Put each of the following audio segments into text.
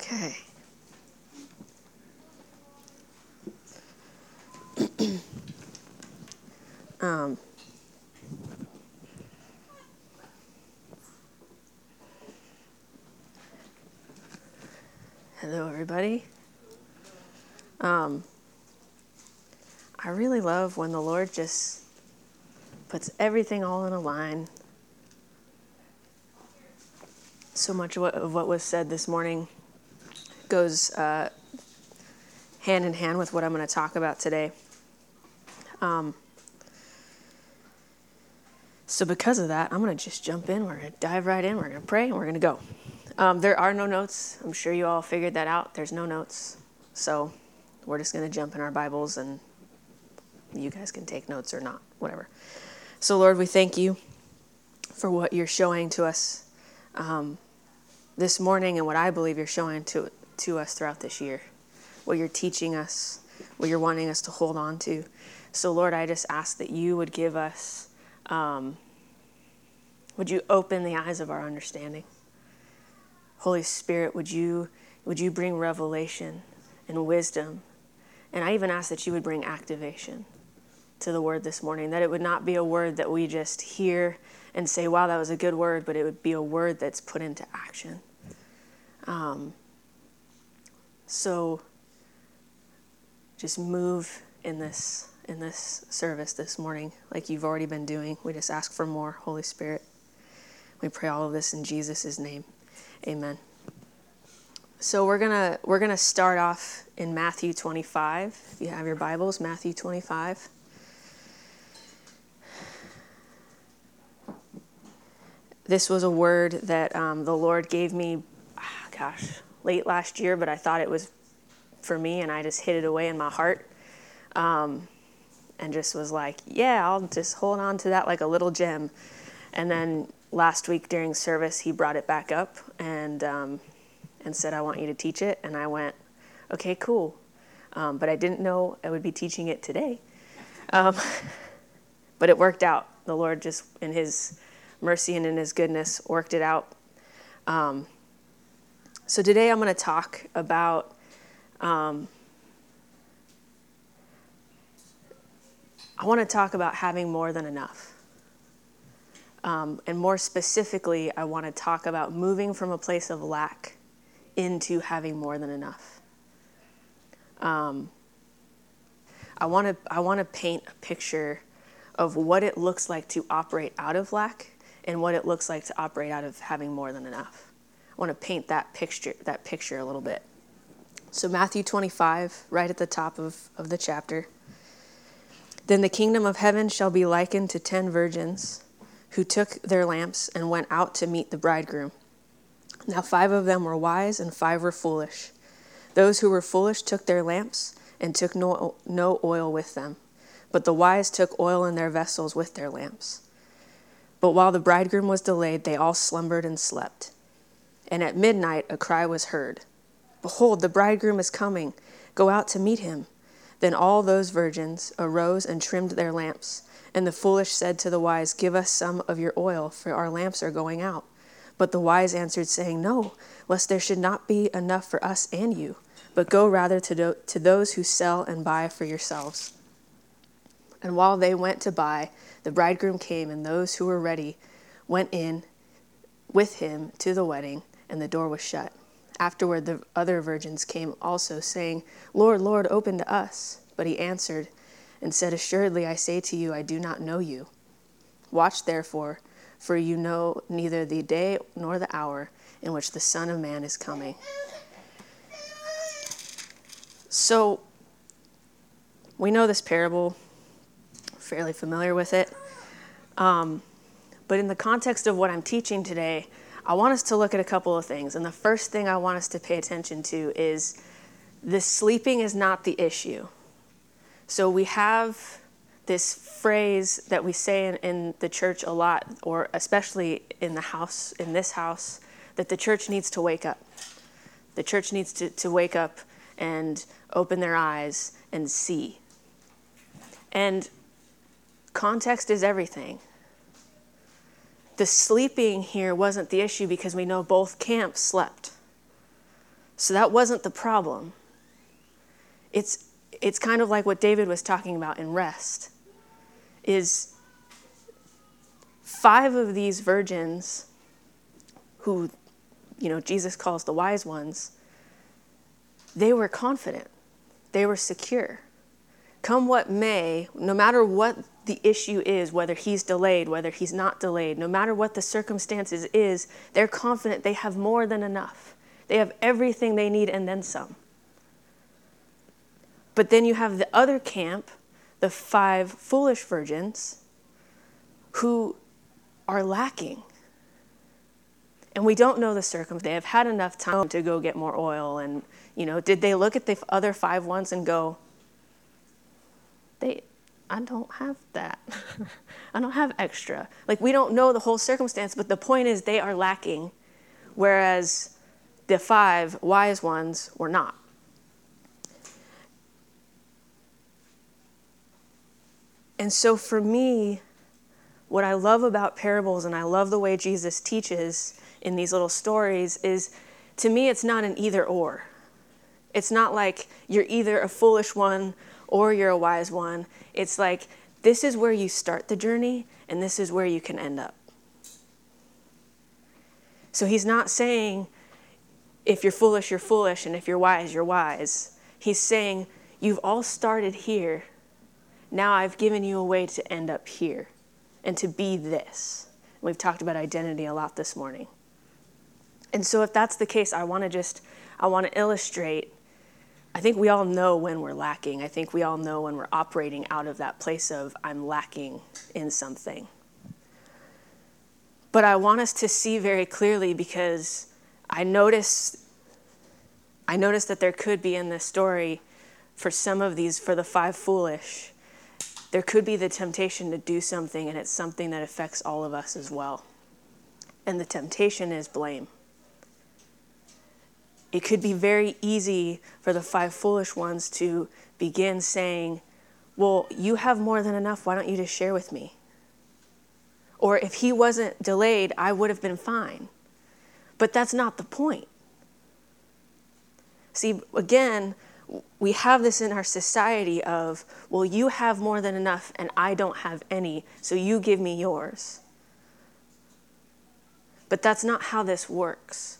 Okay. um, hello, everybody. Um, I really love when the Lord just puts everything all in a line. So much of what, of what was said this morning goes uh, hand in hand with what I'm going to talk about today. Um, so, because of that, I'm going to just jump in. We're going to dive right in. We're going to pray and we're going to go. Um, there are no notes. I'm sure you all figured that out. There's no notes. So, we're just going to jump in our Bibles and you guys can take notes or not, whatever. So, Lord, we thank you for what you're showing to us um, this morning and what I believe you're showing to, to us throughout this year, what you're teaching us, what you're wanting us to hold on to. So, Lord, I just ask that you would give us um, would you open the eyes of our understanding? Holy Spirit, would you, would you bring revelation and wisdom? And I even ask that you would bring activation to the word this morning, that it would not be a word that we just hear and say, wow, that was a good word, but it would be a word that's put into action. Um, so just move in this in this service this morning, like you've already been doing. We just ask for more, Holy Spirit. We pray all of this in Jesus' name. Amen. So we're gonna we're gonna start off in Matthew 25. If you have your Bibles, Matthew 25. This was a word that um, the Lord gave me, ah, gosh, late last year, but I thought it was for me, and I just hid it away in my heart. Um, and just was like, yeah, I'll just hold on to that like a little gem. And then last week during service, he brought it back up and um, and said, I want you to teach it. And I went, okay, cool. Um, but I didn't know I would be teaching it today. Um, but it worked out. The Lord just, in His mercy and in His goodness, worked it out. So today I'm going to talk about um, I want to talk about having more than enough. Um, and more specifically, I want to talk about moving from a place of lack into having more than enough. Um, I want to I want to paint a picture of what it looks like to operate out of lack and what it looks like to operate out of having more than enough. Want to paint that picture that picture a little bit. So Matthew 25, right at the top of, of the chapter. Then the kingdom of heaven shall be likened to ten virgins who took their lamps and went out to meet the bridegroom. Now five of them were wise and five were foolish. Those who were foolish took their lamps and took no, no oil with them, but the wise took oil in their vessels with their lamps. But while the bridegroom was delayed, they all slumbered and slept. And at midnight a cry was heard Behold, the bridegroom is coming. Go out to meet him. Then all those virgins arose and trimmed their lamps. And the foolish said to the wise, Give us some of your oil, for our lamps are going out. But the wise answered, saying, No, lest there should not be enough for us and you, but go rather to, do- to those who sell and buy for yourselves. And while they went to buy, the bridegroom came, and those who were ready went in with him to the wedding, and the door was shut. Afterward, the other virgins came also, saying, Lord, Lord, open to us. But he answered and said, Assuredly, I say to you, I do not know you. Watch therefore, for you know neither the day nor the hour in which the Son of Man is coming. So, we know this parable, fairly familiar with it. Um, but in the context of what I'm teaching today, I want us to look at a couple of things. And the first thing I want us to pay attention to is the sleeping is not the issue. So we have this phrase that we say in, in, the church a lot, or especially in the house, in this house, that the church needs to wake up. The church needs to, to wake up and open their eyes and see. And context is everything the sleeping here wasn't the issue because we know both camps slept. So that wasn't the problem. It's, it's kind of like what David was talking about in rest is five of these virgins who you know Jesus calls the wise ones they were confident they were secure come what may no matter what the issue is whether he's delayed whether he's not delayed no matter what the circumstances is they're confident they have more than enough they have everything they need and then some but then you have the other camp, the five foolish virgins, who are lacking. And we don't know the circumstance. They have had enough time to go get more oil. And, you know, did they look at the other five ones and go, they, I don't have that. I don't have extra. Like, we don't know the whole circumstance, but the point is they are lacking, whereas the five wise ones were not. And so for me, what I love about parables and I love the way Jesus teaches in these little stories is to me, it's not an either or. It's not like you're either a foolish one or you're a wise one. It's like this is where you start the journey and this is where you can end up. So he's not saying if you're foolish, you're foolish, and if you're wise, you're wise. He's saying you've all started here now I've given you a way to end up here and to be this. We've talked about identity a lot this morning. And so if that's the case, I want to just I want to illustrate I think we all know when we're lacking. I think we all know when we're operating out of that place of I'm lacking in something. But I want us to see very clearly because I notice I notice that there could be in this story for some of these for the five foolish there could be the temptation to do something, and it's something that affects all of us as well. And the temptation is blame. It could be very easy for the five foolish ones to begin saying, Well, you have more than enough. Why don't you just share with me? Or if he wasn't delayed, I would have been fine. But that's not the point. See, again, we have this in our society of, well, you have more than enough and I don't have any, so you give me yours. But that's not how this works.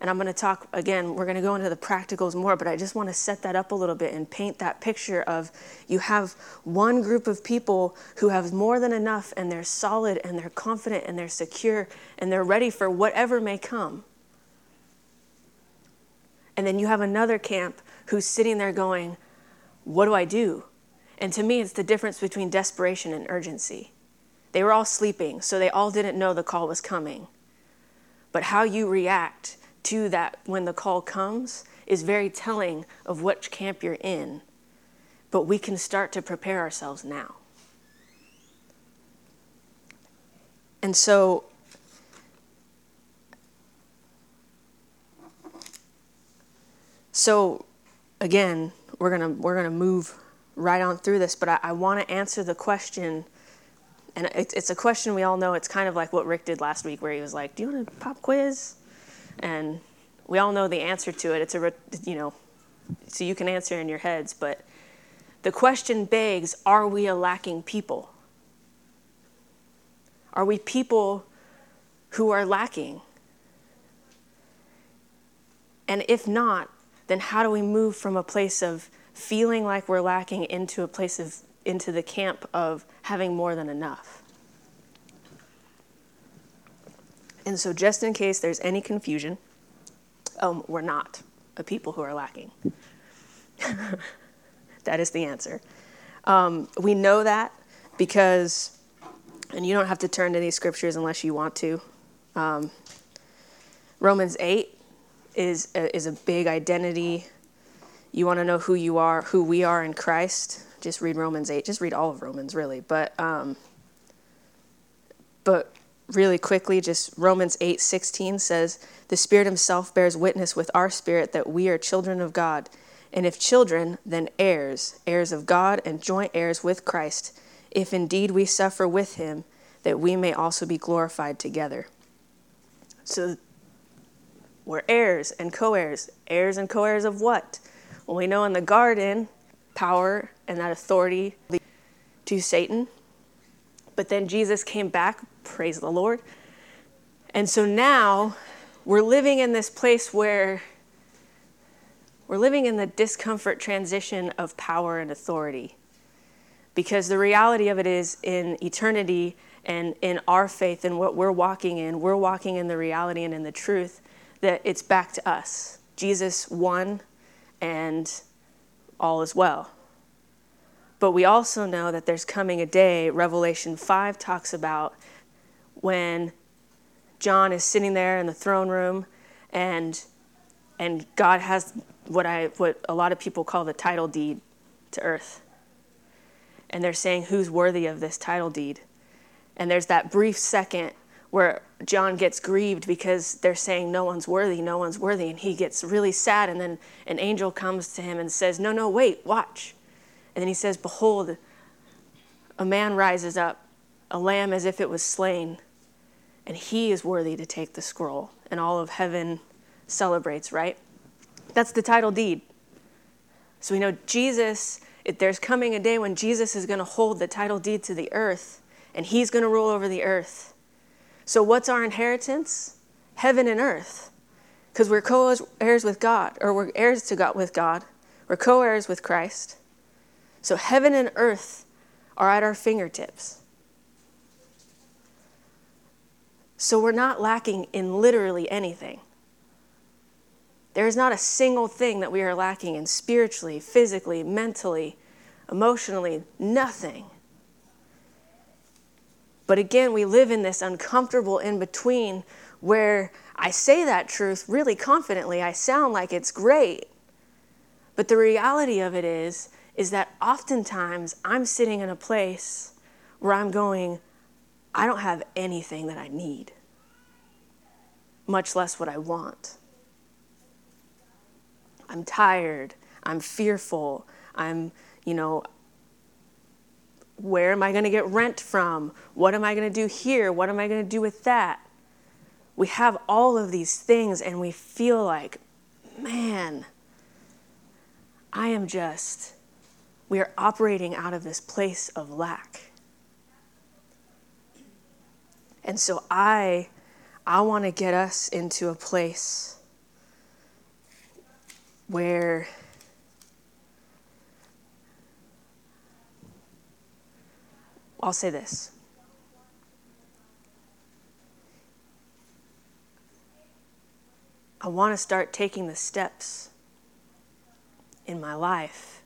And I'm going to talk again, we're going to go into the practicals more, but I just want to set that up a little bit and paint that picture of you have one group of people who have more than enough and they're solid and they're confident and they're secure and they're ready for whatever may come. And then you have another camp who's sitting there going, What do I do? And to me, it's the difference between desperation and urgency. They were all sleeping, so they all didn't know the call was coming. But how you react to that when the call comes is very telling of which camp you're in. But we can start to prepare ourselves now. And so So again, we're gonna we're gonna move right on through this, but I, I want to answer the question, and it's, it's a question we all know. It's kind of like what Rick did last week, where he was like, "Do you want a pop quiz?" And we all know the answer to it. It's a you know, so you can answer in your heads, but the question begs: Are we a lacking people? Are we people who are lacking? And if not, then how do we move from a place of feeling like we're lacking into a place of into the camp of having more than enough? And so, just in case there's any confusion, um, we're not a people who are lacking. that is the answer. Um, we know that because, and you don't have to turn to these scriptures unless you want to. Um, Romans 8 is a, is a big identity. You want to know who you are, who we are in Christ. Just read Romans eight. Just read all of Romans, really. But um, but really quickly, just Romans eight sixteen says, "The Spirit Himself bears witness with our spirit that we are children of God, and if children, then heirs, heirs of God, and joint heirs with Christ. If indeed we suffer with Him, that we may also be glorified together." So We're heirs and co heirs. Heirs and co heirs of what? Well, we know in the garden, power and that authority to Satan. But then Jesus came back, praise the Lord. And so now we're living in this place where we're living in the discomfort transition of power and authority. Because the reality of it is, in eternity and in our faith and what we're walking in, we're walking in the reality and in the truth that it's back to us. Jesus won, and all is well. But we also know that there's coming a day, Revelation 5 talks about when John is sitting there in the throne room and and God has what I what a lot of people call the title deed to earth. And they're saying who's worthy of this title deed. And there's that brief second where John gets grieved because they're saying no one's worthy, no one's worthy and he gets really sad and then an angel comes to him and says, "No, no, wait, watch." And then he says, "Behold, a man rises up, a lamb as if it was slain." And he is worthy to take the scroll, and all of heaven celebrates, right? That's the title deed. So we know Jesus, there's coming a day when Jesus is going to hold the title deed to the earth, and he's going to rule over the earth. So what's our inheritance? Heaven and earth. Because we're co heirs with God, or we're heirs to God with God. We're co heirs with Christ. So heaven and earth are at our fingertips. So we're not lacking in literally anything. There is not a single thing that we are lacking in spiritually, physically, mentally, emotionally, nothing. But again, we live in this uncomfortable in between where I say that truth really confidently. I sound like it's great. But the reality of it is is that oftentimes I'm sitting in a place where I'm going, I don't have anything that I need, much less what I want. I'm tired. I'm fearful. I'm, you know, where am I going to get rent from? What am I going to do here? What am I going to do with that? We have all of these things and we feel like, man, I am just, we are operating out of this place of lack. And so I I want to get us into a place where I'll say this. I want to start taking the steps in my life.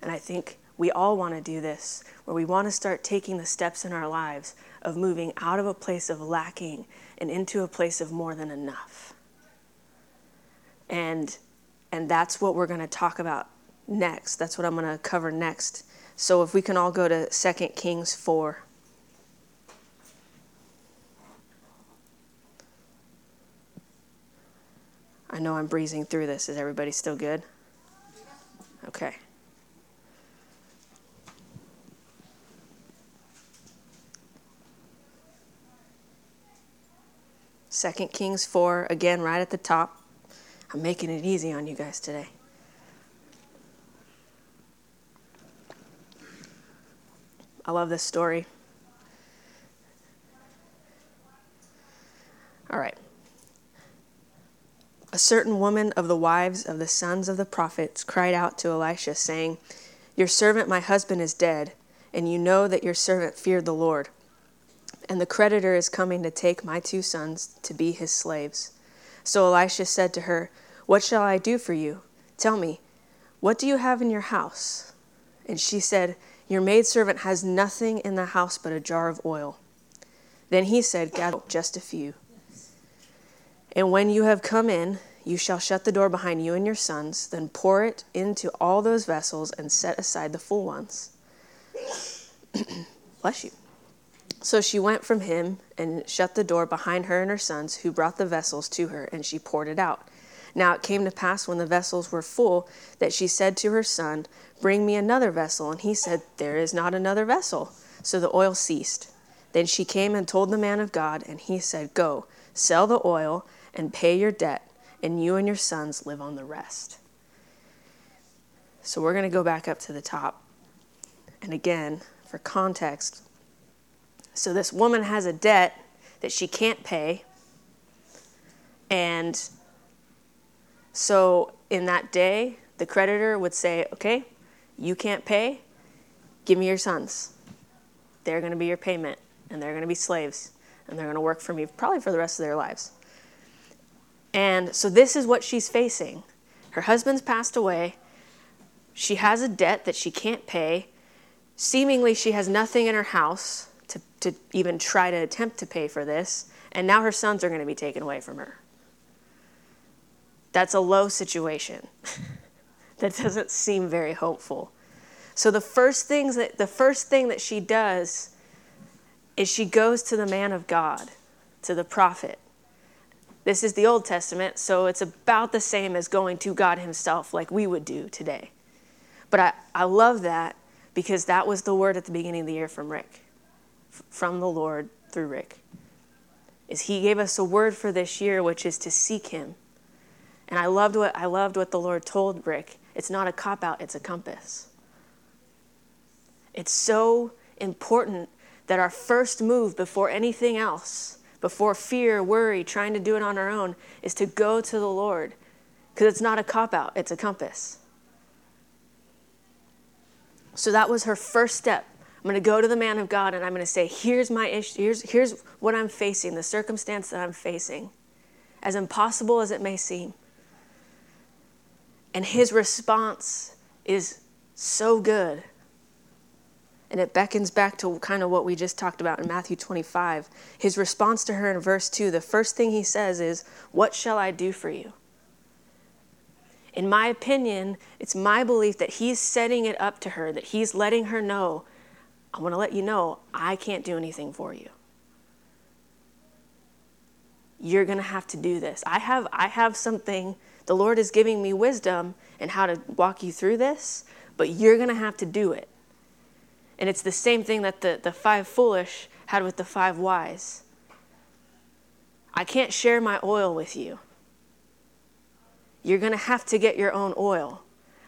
And I think we all want to do this, where we want to start taking the steps in our lives of moving out of a place of lacking and into a place of more than enough. And and that's what we're going to talk about next. That's what I'm going to cover next. So if we can all go to 2 Kings 4. I know I'm breezing through this. Is everybody still good? Okay. 2 Kings 4, again, right at the top. I'm making it easy on you guys today. I love this story. All right. A certain woman of the wives of the sons of the prophets cried out to Elisha, saying, Your servant, my husband, is dead, and you know that your servant feared the Lord and the creditor is coming to take my two sons to be his slaves. So Elisha said to her, What shall I do for you? Tell me, what do you have in your house? And she said, Your maidservant has nothing in the house but a jar of oil. Then he said, Gather just a few. And when you have come in, you shall shut the door behind you and your sons, then pour it into all those vessels and set aside the full ones. Bless you. So she went from him and shut the door behind her and her sons, who brought the vessels to her, and she poured it out. Now it came to pass when the vessels were full that she said to her son, Bring me another vessel. And he said, There is not another vessel. So the oil ceased. Then she came and told the man of God, and he said, Go, sell the oil and pay your debt, and you and your sons live on the rest. So we're going to go back up to the top. And again, for context, so this woman has a debt that she can't pay. And so in that day, the creditor would say, Okay, you can't pay, give me your sons. They're going to be your payment, and they're going to be slaves, and they're going to work for me probably for the rest of their lives. And so this is what she's facing. Her husband's passed away. She has a debt that she can't pay. Seemingly, she has nothing in her house to, even try to attempt to pay for this. And now her sons are going to be taken away from her. That's a low situation. that doesn't seem very hopeful. So the first things that the first thing that she does is she goes to the man of God, to the prophet. This is the Old Testament, so it's about the same as going to God Himself, like we would do today. But I, I love that because that was the word at the beginning of the year from Rick, from the Lord through Rick. Is He gave us a word for this year, which is to seek Him. And I loved what I loved what the Lord told Rick. It's not a cop out, it's a compass. It's so important that our first move before anything else, before fear, worry, trying to do it on our own, is to go to the Lord. Because it's not a cop out, it's a compass. So that was her first step. I'm going to go to the man of God and I'm going to say, here's my issue, here's, here's what I'm facing, the circumstance that I'm facing, as impossible as it may seem. And his response is so good. And it beckons back to kind of what we just talked about in Matthew 25. His response to her in verse 2, the first thing he says is, What shall I do for you? In my opinion, it's my belief that he's setting it up to her, that he's letting her know, I want to let you know, I can't do anything for you. You're going to have to do this. I have, I have something the Lord is giving me wisdom and how to walk you through this, but you're going to have to do it. And it's the same thing that the, the five foolish had with the five wise. I can't share my oil with you. You're going to have to get your own oil.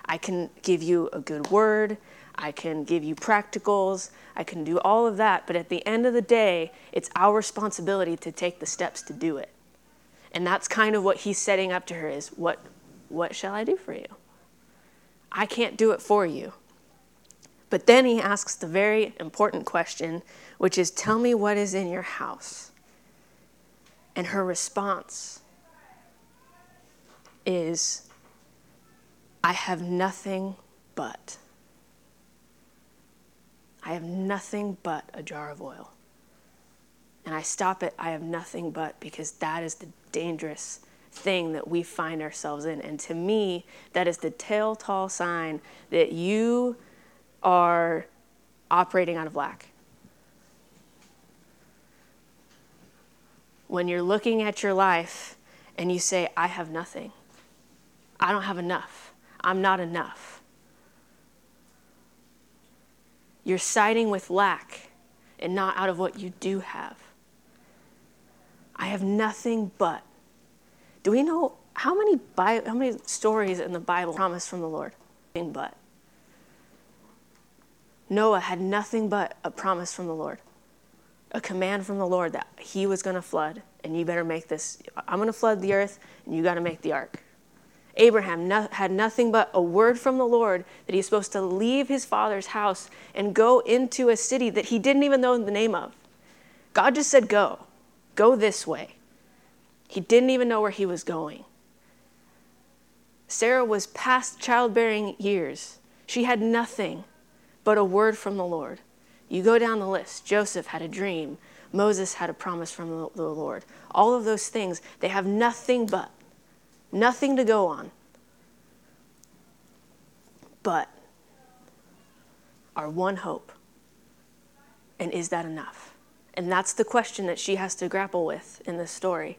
I can give you a good word. I can give you practicals. I can do all of that. But at the end of the day, it's our responsibility to take the steps to do it. And that's kind of what he's setting up to her is what what shall I do for you? I can't do it for you. But then he asks the very important question, which is tell me what is in your house. And her response is I have nothing but. I have nothing but a jar of oil. And I stop it, I have nothing but, because that is the dangerous thing that we find ourselves in. And to me, that is the telltale sign that you are operating out of lack. When you're looking at your life and you say, I have nothing, I don't have enough, I'm not enough. You're siding with lack and not out of what you do have. I have nothing but. Do we know how many Bi- how many stories in the Bible promise from the Lord? Nothing but. Noah had nothing but a promise from the Lord, a command from the Lord that he was going to flood, and you better make this. I'm going to flood the earth, and you got to make the ark. Abraham no, had nothing but a word from the Lord that he's supposed to leave his father's house and go into a city that he didn't even know the name of. God just said, Go. Go this way. He didn't even know where he was going. Sarah was past childbearing years. She had nothing but a word from the Lord. You go down the list. Joseph had a dream. Moses had a promise from the Lord. All of those things, they have nothing but, nothing to go on. But our one hope. And is that enough? And that's the question that she has to grapple with in this story.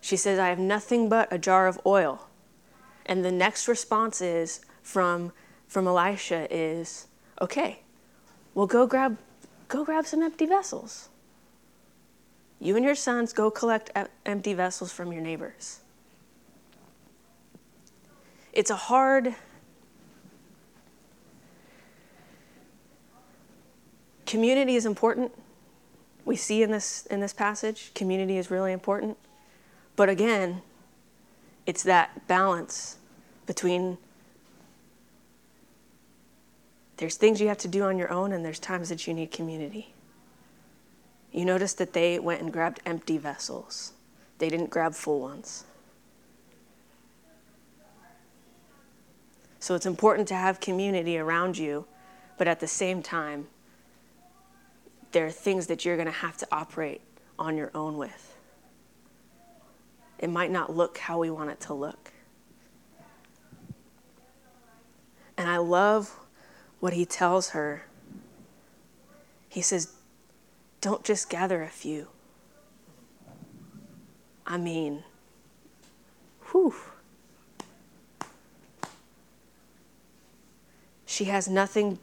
She says, I have nothing but a jar of oil. And the next response is from, from Elisha is, okay, well go grab go grab some empty vessels. You and your sons go collect empty vessels from your neighbors. It's a hard community is important. We see in this in this passage community is really important. But again it's that balance between there's things you have to do on your own and there's times that you need community. You notice that they went and grabbed empty vessels. They didn't grab full ones so it's important to have community around you but at the same time there are things that you're going to have to operate on your own with. It might not look how we want it to look. And I love what he tells her. He says, Don't just gather a few. I mean, whew. She has nothing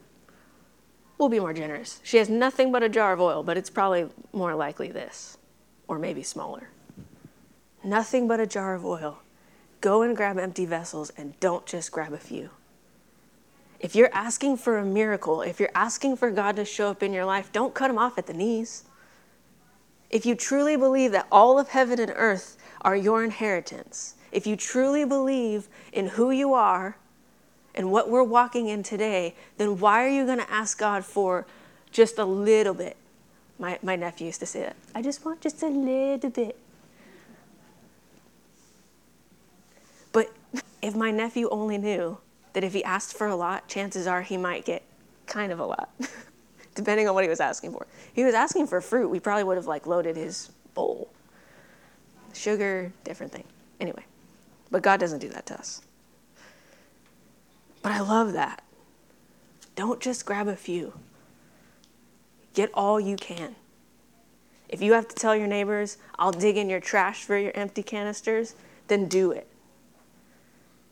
we'll be more generous. She has nothing but a jar of oil, but it's probably more likely this, or maybe smaller. Nothing but a jar of oil. Go and grab empty vessels and don't just grab a few. If you're asking for a miracle, if you're asking for God to show up in your life, don't cut him off at the knees. If you truly believe that all of heaven and earth are your inheritance, if you truly believe in who you are and what we're walking in today, then why are you going to ask God for just a little bit? My, my nephew used to say that. I just want just a little bit. But if my nephew only knew that if he asked for a lot, chances are he might get kind of a lot, depending on what he was asking for. He was asking for fruit, we probably would have like loaded his bowl. Sugar, different thing. Anyway, but God doesn't do that to us. But I love that. Don't just grab a few, get all you can. If you have to tell your neighbors, I'll dig in your trash for your empty canisters, then do it.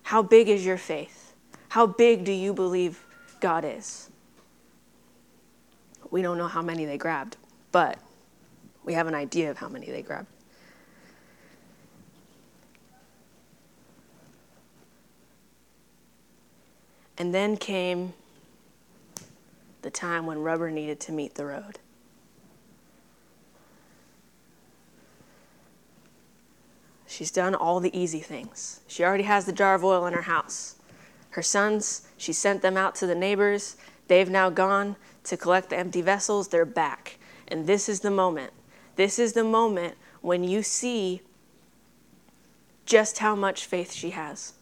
How big is your faith? How big do you believe God is? We don't know how many they grabbed, but we have an idea of how many they grabbed. And then came the time when rubber needed to meet the road. She's done all the easy things. She already has the jar of oil in her house. Her sons, she sent them out to the neighbors. They've now gone to collect the empty vessels. They're back. And this is the moment. This is the moment when you see just how much faith she has.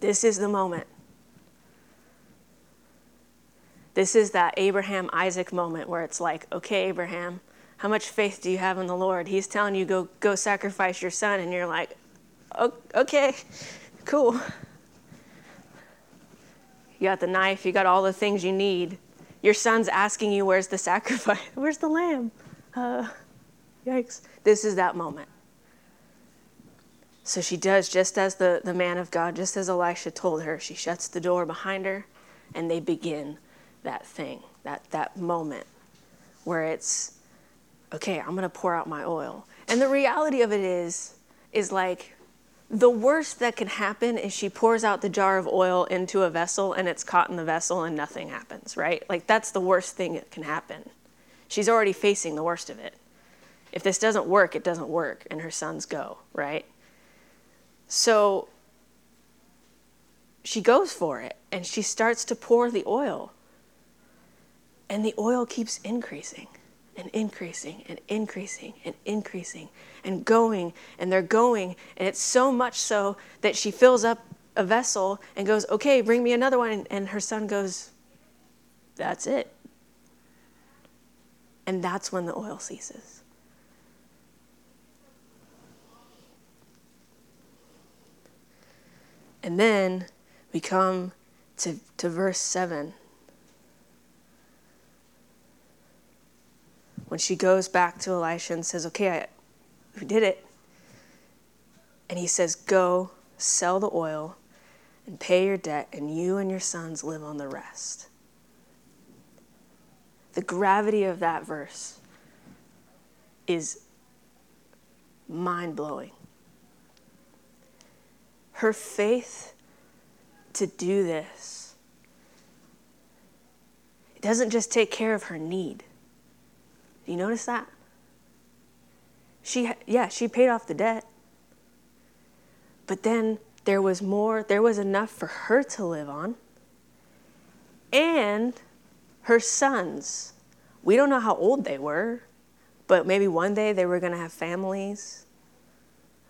This is the moment. This is that Abraham Isaac moment where it's like, okay, Abraham, how much faith do you have in the Lord? He's telling you go go sacrifice your son, and you're like, okay, cool. You got the knife, you got all the things you need. Your son's asking you, where's the sacrifice? Where's the lamb? Uh, yikes. This is that moment. So she does just as the, the man of God, just as Elisha told her. She shuts the door behind her and they begin that thing, that, that moment where it's, okay, I'm going to pour out my oil. And the reality of it is, is like the worst that can happen is she pours out the jar of oil into a vessel and it's caught in the vessel and nothing happens, right? Like that's the worst thing that can happen. She's already facing the worst of it. If this doesn't work, it doesn't work, and her sons go, right? So she goes for it and she starts to pour the oil. And the oil keeps increasing and increasing and increasing and increasing and going and they're going. And it's so much so that she fills up a vessel and goes, Okay, bring me another one. And her son goes, That's it. And that's when the oil ceases. And then we come to, to verse 7. When she goes back to Elisha and says, Okay, I, we did it. And he says, Go, sell the oil, and pay your debt, and you and your sons live on the rest. The gravity of that verse is mind blowing. Her faith to do this, it doesn't just take care of her need. Do you notice that? She, yeah, she paid off the debt. But then there was more, there was enough for her to live on. And her sons. We don't know how old they were, but maybe one day they were going to have families.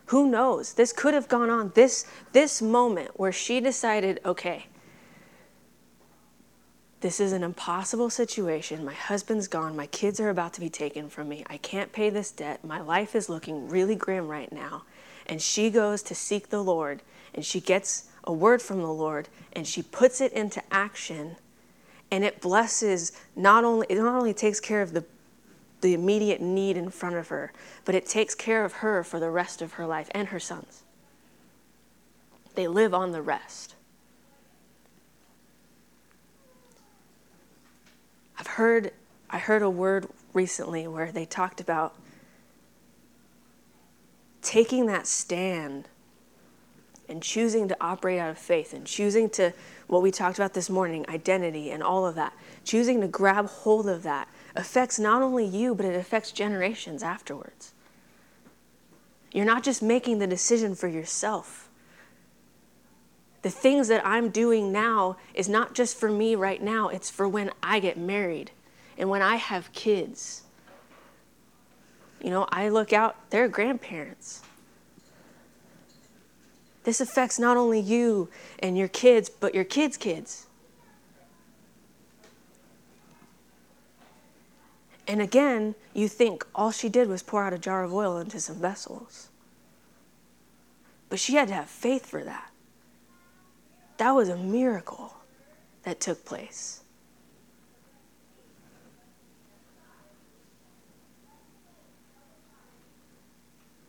Who knows? This could have gone on. This, this moment where she decided, okay, this is an impossible situation. My husband's gone. My kids are about to be taken from me. I can't pay this debt. My life is looking really grim right now. And she goes to seek the Lord and she gets a word from the Lord and she puts it into action and it blesses not only it not only takes care of the the immediate need in front of her, but it takes care of her for the rest of her life and her sons. They live on the rest. I've heard I heard a word recently where they talked about taking that stand and choosing to operate out of faith and choosing to what we talked about this morning identity and all of that choosing to grab hold of that affects not only you but it affects generations afterwards. You're not just making the decision for yourself. The things that i'm doing now is not just for me right now it's for when i get married and when i have kids. You know i look out they're grandparents. This affects not only you and your kids, but your kids' kids. And again, you think all she did was pour out a jar of oil into some vessels. But she had to have faith for that. That was a miracle that took place.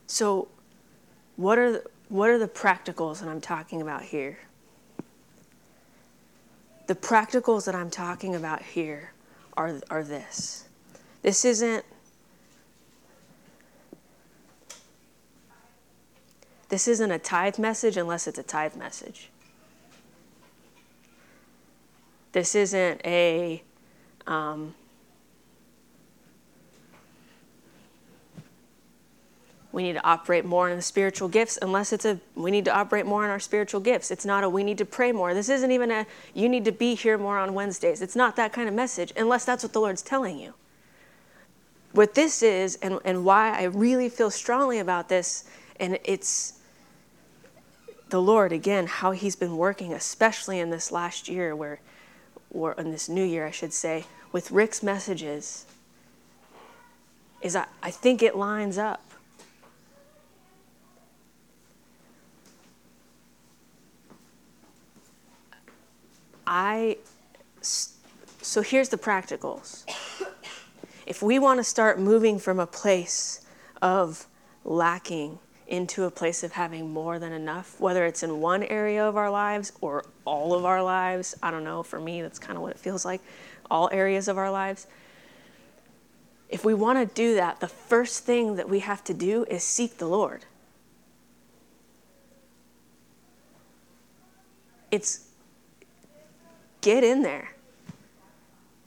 So, what are the, what are the practicals that I'm talking about here? The practicals that I'm talking about here are, are this. This isn't this isn't a tithe message unless it's a tithe message. This isn't a um, we need to operate more in the spiritual gifts unless it's a we need to operate more in our spiritual gifts. It's not a we need to pray more. This isn't even a you need to be here more on wednesdays. It's not that kind of message unless that's what the lord's telling you what this is and, and why i really feel strongly about this and it's the lord again how he's been working especially in this last year where or in this new year i should say with rick's messages is I, I think it lines up I, so here's the practicals. If we want to start moving from a place of lacking into a place of having more than enough, whether it's in one area of our lives or all of our lives, I don't know, for me, that's kind of what it feels like, all areas of our lives. If we want to do that, the first thing that we have to do is seek the Lord. It's get in there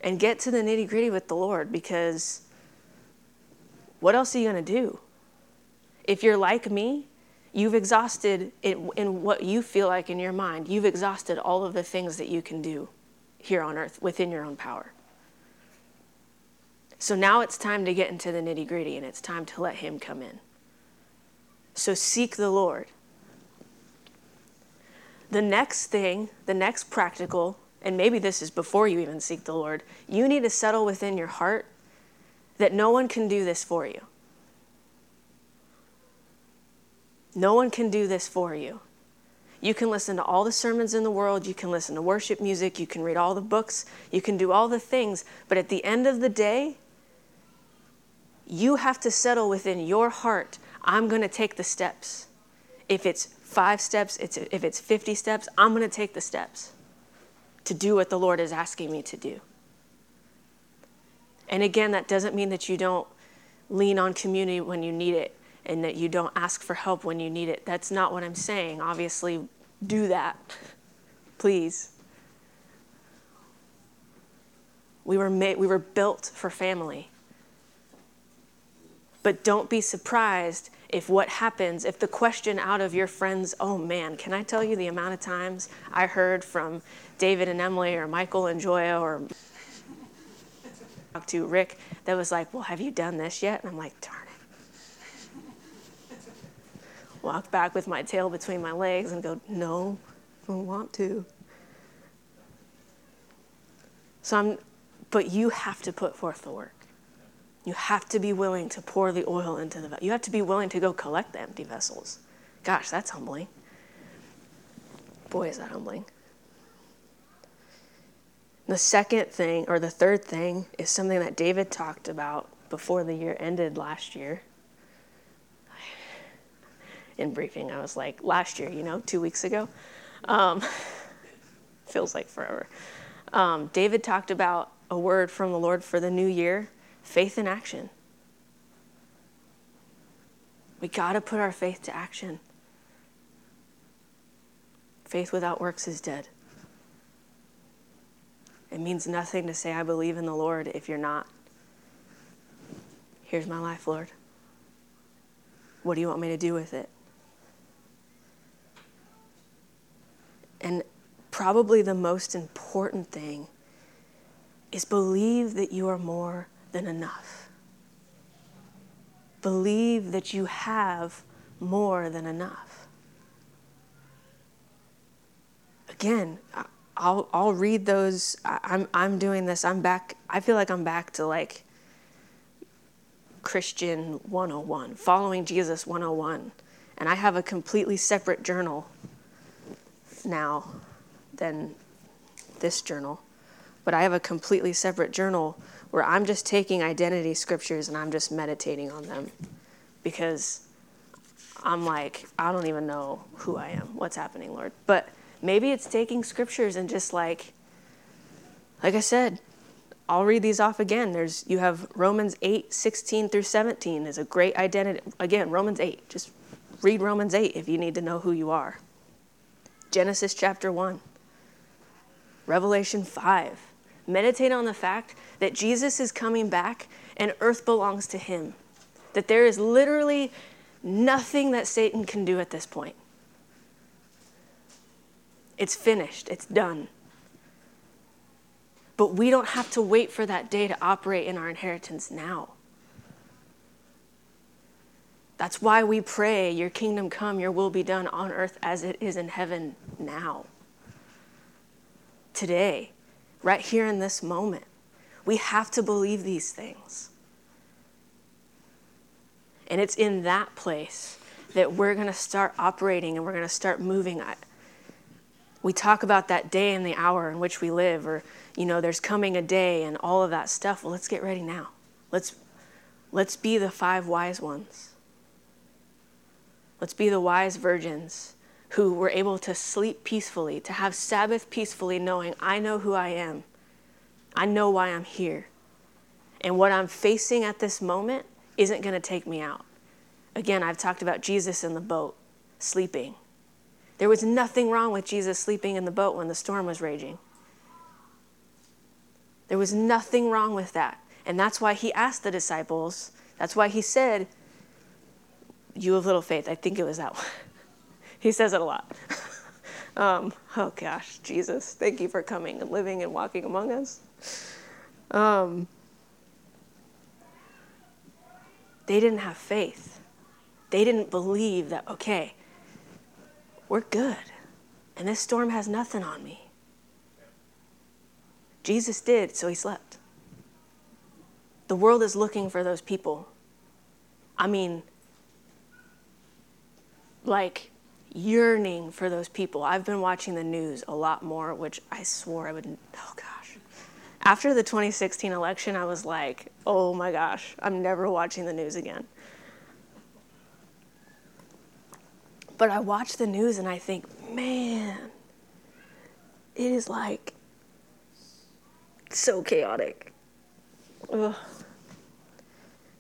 and get to the nitty gritty with the Lord because what else are you going to do? If you're like me, you've exhausted in, in what you feel like in your mind, you've exhausted all of the things that you can do here on earth within your own power. So now it's time to get into the nitty gritty and it's time to let Him come in. So seek the Lord. The next thing, the next practical and maybe this is before you even seek the Lord, you need to settle within your heart that no one can do this for you. No one can do this for you. You can listen to all the sermons in the world, you can listen to worship music, you can read all the books, you can do all the things, but at the end of the day, you have to settle within your heart I'm going to take the steps. If it's five steps, it's, if it's 50 steps, I'm going to take the steps to do what the Lord is asking me to do. And again, that doesn't mean that you don't lean on community when you need it. and that you don't ask for help when you need it. That's not what I'm saying. Obviously, do that. Please. We were made, we were built for family. But don't be surprised if what happens, if the question out of your friends, oh man, can I tell you the amount of times I heard from David and Emily or Michael and Joya or talk to Rick that was like, well, have you done this yet? And I'm like, darn it. Walk back with my tail between my legs and go, no, I don't want to. So I'm, but you have to put forth the work. You have to be willing to pour the oil into the vessel. You have to be willing to go collect the empty vessels. Gosh, that's humbling. Boy, is that humbling. The second thing, or the third thing, is something that David talked about before the year ended last year. In briefing, I was like, last year, you know, two weeks ago. Um, feels like forever. Um, David talked about a word from the Lord for the new year faith in action. We got to put our faith to action. Faith without works is dead. It means nothing to say, I believe in the Lord if you're not. Here's my life, Lord. What do you want me to do with it? And probably the most important thing is believe that you are more than enough. Believe that you have more than enough. Again, I'll, I'll read those. I'm, I'm doing this. I'm back. I feel like I'm back to like Christian 101, following Jesus 101. And I have a completely separate journal now than this journal. But I have a completely separate journal where I'm just taking identity scriptures and I'm just meditating on them because I'm like, I don't even know who I am, what's happening, Lord. But maybe it's taking scriptures and just like, like I said, I'll read these off again. There's you have Romans 8, 16 through 17 is a great identity. Again, Romans 8. Just read Romans 8 if you need to know who you are. Genesis chapter 1. Revelation 5 meditate on the fact that Jesus is coming back and earth belongs to him. That there is literally nothing that Satan can do at this point. It's finished, it's done. But we don't have to wait for that day to operate in our inheritance now. That's why we pray, Your kingdom come, Your will be done on earth as it is in heaven now. Today right here in this moment. We have to believe these things. And it's in that place that we're going to start operating and we're going to start moving. We talk about that day and the hour in which we live, or, you know, there's coming a day and all of that stuff. Well, let's get ready now. Let's, let's be the five wise ones. Let's be the wise virgins who were able to sleep peacefully, to have Sabbath peacefully, knowing I know who I am. I know why I'm here. And what I'm facing at this moment isn't going to take me out. Again, I've talked about Jesus in the boat, sleeping. There was nothing wrong with Jesus sleeping in the boat when the storm was raging. There was nothing wrong with that. And that's why he asked the disciples, that's why he said, You have little faith. I think it was that one. He says it a lot. um, oh gosh, Jesus, thank you for coming and living and walking among us. Um, they didn't have faith. They didn't believe that, okay, we're good, and this storm has nothing on me. Jesus did, so he slept. The world is looking for those people. I mean, like, yearning for those people. I've been watching the news a lot more, which I swore I would. Oh gosh. After the 2016 election, I was like, oh my gosh, I'm never watching the news again. But I watch the news and I think, man, it is like so chaotic. Ugh.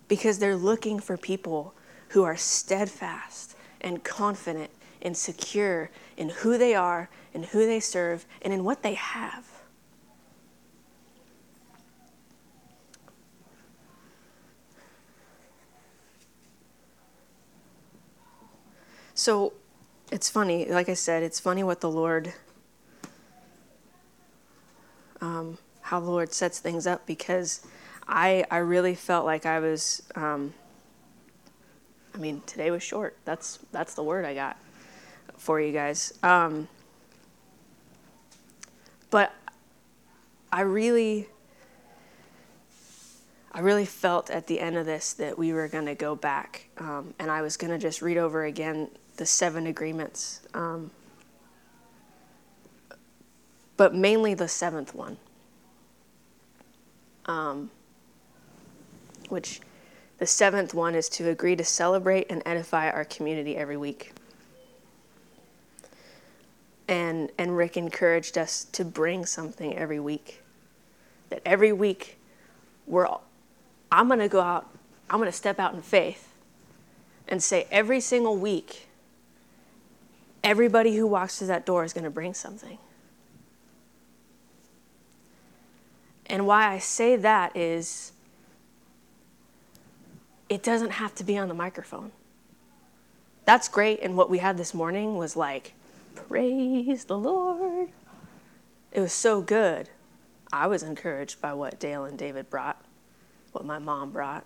Because they're looking for people who are steadfast and confident and secure in who they are, in who they serve, and in what they have. So it's funny, like I said, it's funny what the Lord, um, how the Lord sets things up because I, I really felt like I was, um, I mean, today was short. That's, that's the word I got for you guys. Um, but I really, I really felt at the end of this that we were going to go back um, and I was going to just read over again the seven agreements, um, but mainly the seventh one, um, which the seventh one is to agree to celebrate and edify our community every week. And, and Rick encouraged us to bring something every week. That every week, we're, I'm going to go out, I'm going to step out in faith and say every single week, everybody who walks through that door is going to bring something. And why I say that is it doesn't have to be on the microphone. That's great. And what we had this morning was like, praise the Lord. It was so good. I was encouraged by what Dale and David brought, what my mom brought.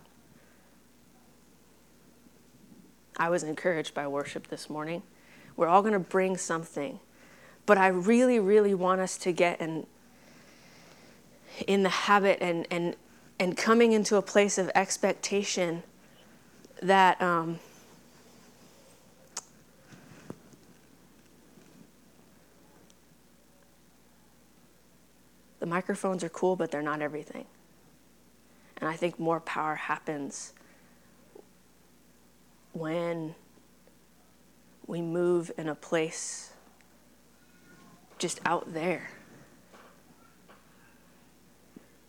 I was encouraged by worship this morning. We're all going to bring something. But I really, really want us to get in, in the habit and, and, and coming into a place of expectation that um, the microphones are cool, but they're not everything. And I think more power happens when we move in a place just out there.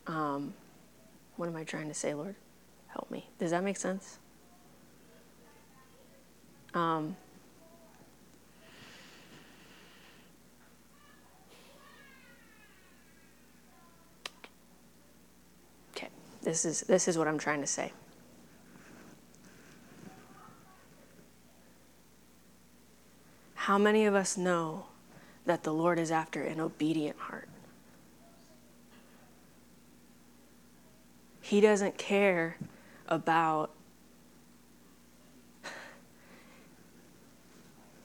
Um, what am I trying to say, Lord? Help me. Does that make sense? Um, okay, this is this is what I'm trying to say. How many of us know that the Lord is after an obedient heart? He doesn't care about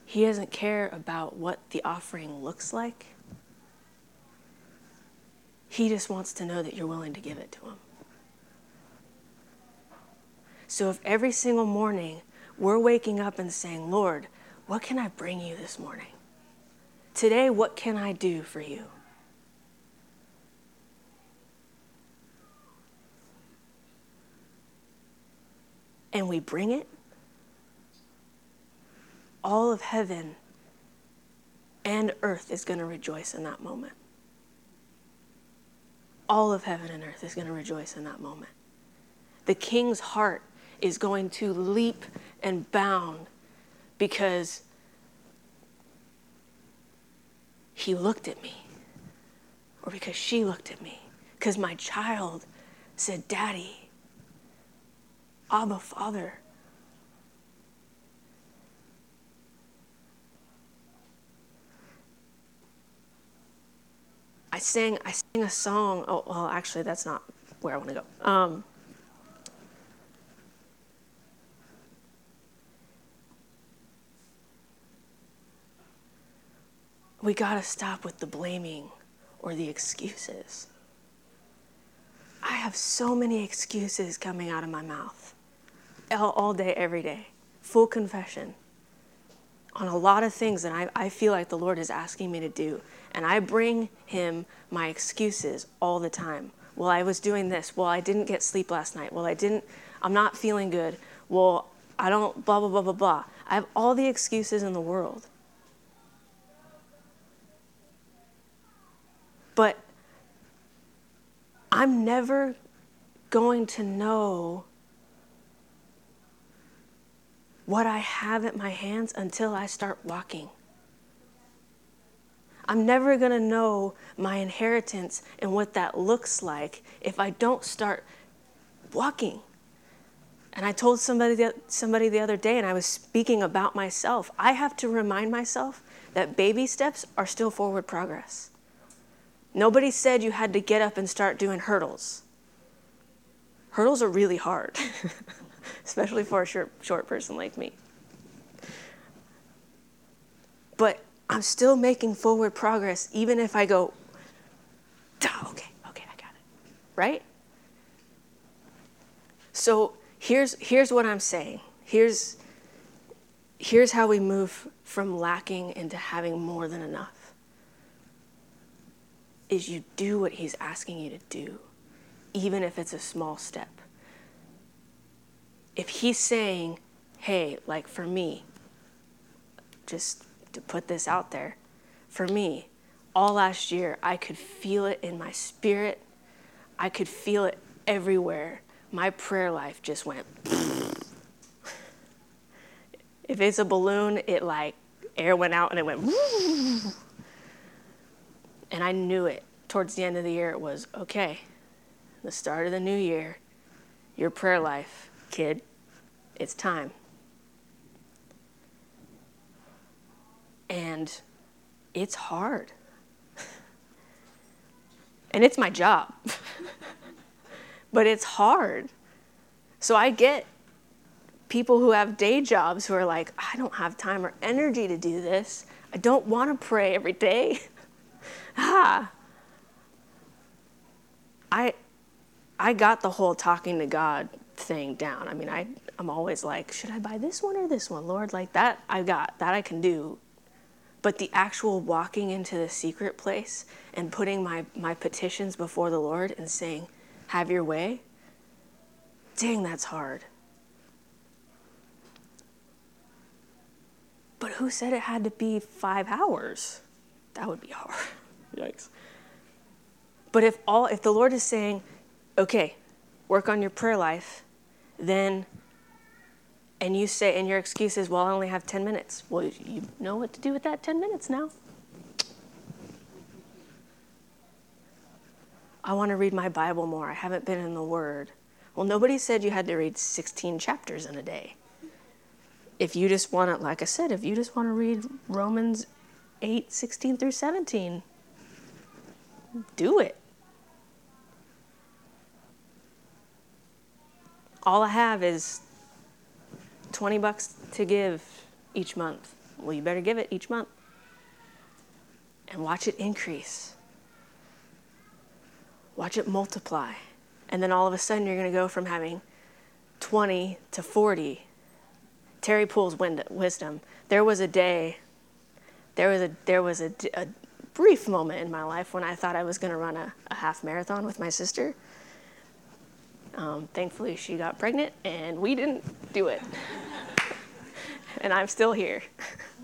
He doesn't care about what the offering looks like. He just wants to know that you're willing to give it to him. So if every single morning we're waking up and saying, Lord, what can I bring you this morning? Today, what can I do for you? And we bring it, all of heaven and earth is going to rejoice in that moment. All of heaven and earth is going to rejoice in that moment. The king's heart is going to leap and bound because he looked at me or because she looked at me. Because my child said, Daddy, Abba, Father. I sang, I sang a song. Oh, well, actually, that's not where I want to go. Um, we got to stop with the blaming or the excuses. I have so many excuses coming out of my mouth all, all day, every day. Full confession on a lot of things that I, I feel like the Lord is asking me to do. And I bring Him my excuses all the time. Well, I was doing this. Well, I didn't get sleep last night. Well, I didn't, I'm not feeling good. Well, I don't, blah, blah, blah, blah, blah. I have all the excuses in the world. But I'm never going to know what I have at my hands until I start walking. I'm never going to know my inheritance and what that looks like if I don't start walking. And I told somebody the, somebody the other day, and I was speaking about myself. I have to remind myself that baby steps are still forward progress. Nobody said you had to get up and start doing hurdles. Hurdles are really hard, especially for a short, short person like me. But I'm still making forward progress, even if I go, okay, okay, I got it. Right? So here's, here's what I'm saying. Here's, here's how we move from lacking into having more than enough. Is you do what he's asking you to do, even if it's a small step. If he's saying, hey, like for me, just to put this out there. For me, all last year, I could feel it in my spirit. I could feel it everywhere. My prayer life just went. if it's a balloon, it like air went out and it went. And I knew it. Towards the end of the year, it was okay. The start of the new year, your prayer life, kid, it's time. And it's hard. and it's my job. but it's hard. So I get people who have day jobs who are like, I don't have time or energy to do this. I don't want to pray every day. ah. I I got the whole talking to God thing down. I mean, I I'm always like, should I buy this one or this one, Lord? Like that I got. That I can do. But the actual walking into the secret place and putting my, my petitions before the Lord and saying, Have your way, dang, that's hard. But who said it had to be five hours? That would be hard. Yikes. But if all if the Lord is saying, okay, work on your prayer life, then and you say, and your excuse is, well, I only have 10 minutes. Well, you know what to do with that 10 minutes now. I want to read my Bible more. I haven't been in the Word. Well, nobody said you had to read 16 chapters in a day. If you just want to, like I said, if you just want to read Romans 8, 16 through 17, do it. All I have is 20 bucks to give each month. Well, you better give it each month and watch it increase. Watch it multiply. And then all of a sudden, you're going to go from having 20 to 40. Terry Poole's wisdom. There was a day, there was a, there was a, a brief moment in my life when I thought I was going to run a, a half marathon with my sister. Um, thankfully, she got pregnant and we didn't do it. and I'm still here.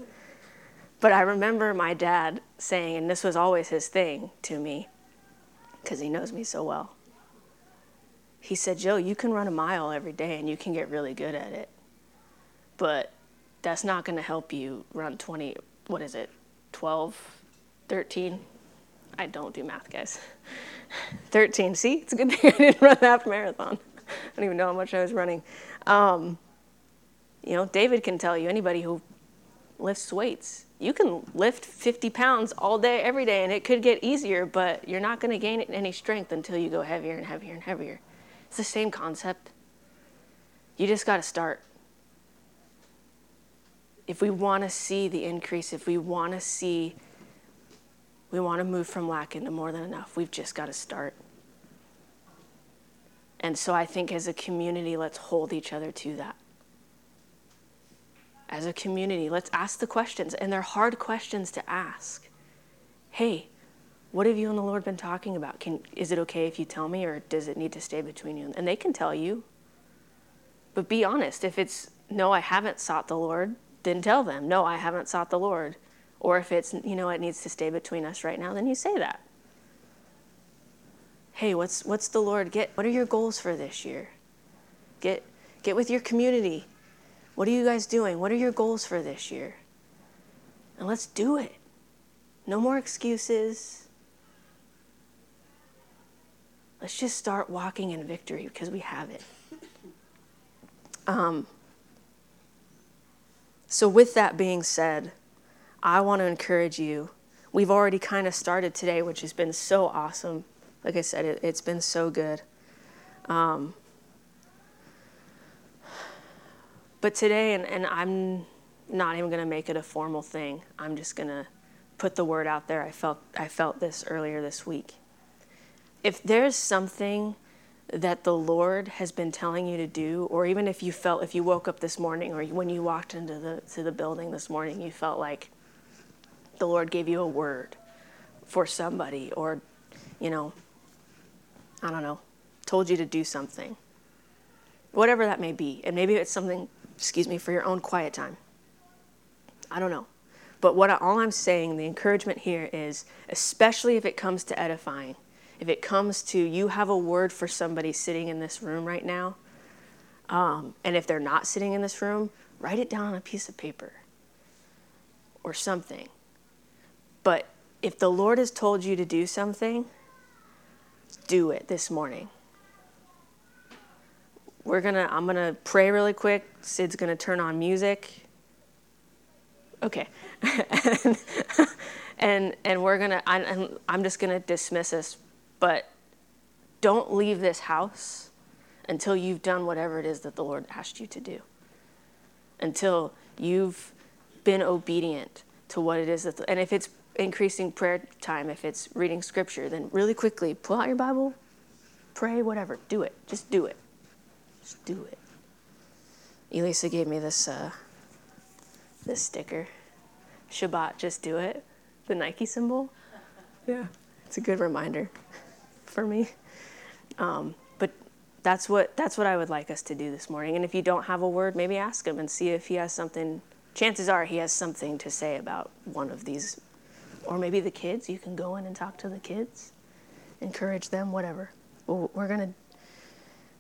but I remember my dad saying, and this was always his thing to me, because he knows me so well. He said, Joe, you can run a mile every day and you can get really good at it. But that's not going to help you run 20, what is it, 12, 13? I don't do math, guys. 13. See, it's a good thing I didn't run half marathon. I don't even know how much I was running. Um, you know, David can tell you, anybody who lifts weights, you can lift 50 pounds all day, every day, and it could get easier, but you're not going to gain any strength until you go heavier and heavier and heavier. It's the same concept. You just got to start. If we want to see the increase, if we want to see we want to move from lack into more than enough. We've just got to start. And so I think as a community, let's hold each other to that. As a community, let's ask the questions, and they're hard questions to ask. Hey, what have you and the Lord been talking about? Can, is it okay if you tell me, or does it need to stay between you? And they can tell you. But be honest. If it's, no, I haven't sought the Lord, then tell them, no, I haven't sought the Lord. Or if it's, you know, it needs to stay between us right now, then you say that. Hey, what's what's the Lord get? What are your goals for this year? Get get with your community. What are you guys doing? What are your goals for this year? And let's do it. No more excuses. Let's just start walking in victory because we have it. Um, so, with that being said, I want to encourage you. We've already kind of started today, which has been so awesome. Like I said, it, has been so good. Um, but today, and, and I'm not even going to make it a formal thing. I'm just going to put the word out there. I felt I felt this earlier this week. If there's something that the Lord has been telling you to do, or even if you felt if you woke up this morning or when you walked into the to the building this morning, you felt like the Lord gave you a word for somebody, or you know, I don't know, told you to do something. Whatever that may be. And maybe it's something, excuse me, for your own quiet time. I don't know. But what I, all I'm saying, the encouragement here is, especially if it comes to edifying, if it comes to you have a word for somebody sitting in this room right now, um, and if they're not sitting in this room, write it down on a piece of paper or something. But if the Lord has told you to do something, do it this morning. We're gonna, I'm gonna pray really quick. Sid's gonna turn on music. Okay. and, and, and we're gonna, I'm, I'm just gonna dismiss us but don't leave this house until you've done whatever it is that the Lord asked you to do. Until you've been obedient to what it is that, the, and if it's increasing prayer time, if it's reading scripture, then really quickly pull out your Bible, pray, whatever, do it. Just do it. Just do it. Elisa gave me this uh, this sticker. Shabbat, just do it. The Nike symbol. Yeah, it's a good reminder for me. Um, but that's what that's what I would like us to do this morning. And if you don't have a word, maybe ask him and see if he has something. Chances are he has something to say about one of these, or maybe the kids. You can go in and talk to the kids, encourage them, whatever. We're gonna.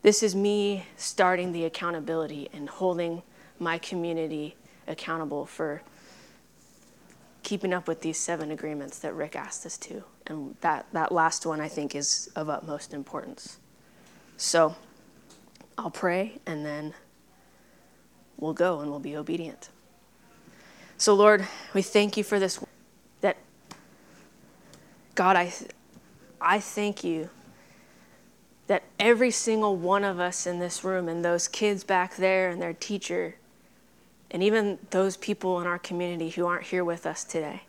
This is me starting the accountability and holding my community accountable for keeping up with these seven agreements that Rick asked us to. And that, that last one, I think, is of utmost importance. So I'll pray and then we'll go and we'll be obedient. So, Lord, we thank you for this. God, I, I thank you that every single one of us in this room and those kids back there and their teacher and even those people in our community who aren't here with us today.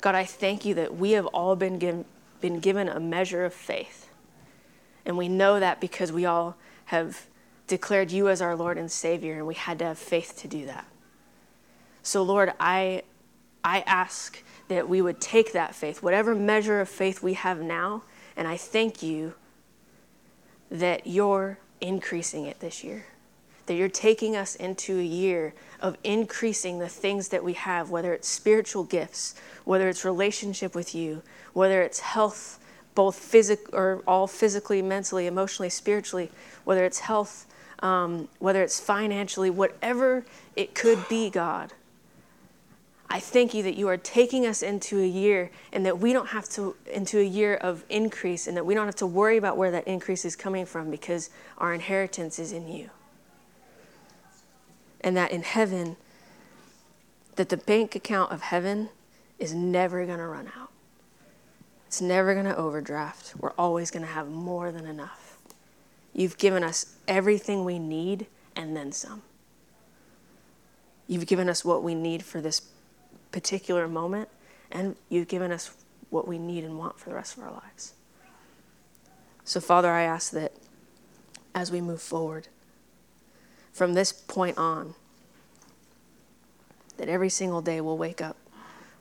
God, I thank you that we have all been given, been given a measure of faith. And we know that because we all have declared you as our Lord and Savior, and we had to have faith to do that. So, Lord, I, I ask that we would take that faith, whatever measure of faith we have now, and I thank you that you're increasing it this year that you're taking us into a year of increasing the things that we have, whether it's spiritual gifts, whether it's relationship with you, whether it's health, both physical or all physically, mentally, emotionally, spiritually, whether it's health, um, whether it's financially, whatever it could be, God. I thank you that you are taking us into a year and that we don't have to, into a year of increase and that we don't have to worry about where that increase is coming from because our inheritance is in you and that in heaven, that the bank account of heaven is never going to run out. It's never going to overdraft. We're always going to have more than enough. You've given us everything we need and then some. You've given us what we need for this particular moment, and you've given us what we need and want for the rest of our lives. So, Father, I ask that as we move forward, from this point on, that every single day we'll wake up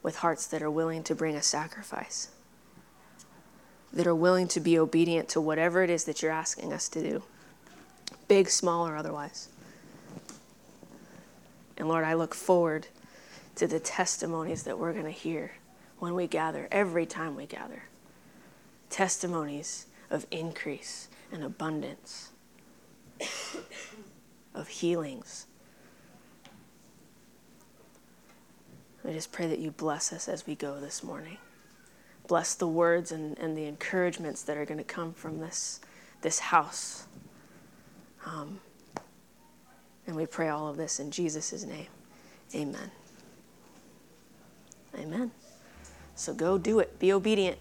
with hearts that are willing to bring a sacrifice, that are willing to be obedient to whatever it is that you're asking us to do, big, small, or otherwise. And Lord, I look forward to the testimonies that we're going to hear when we gather, every time we gather. Testimonies of increase and abundance of healings, I just pray that you bless us as we go this morning. Bless the words and, and the encouragements that are going to come from this, this house. Um, and we pray all of this in Jesus' name. Amen. Amen. So go do it. Be obedient.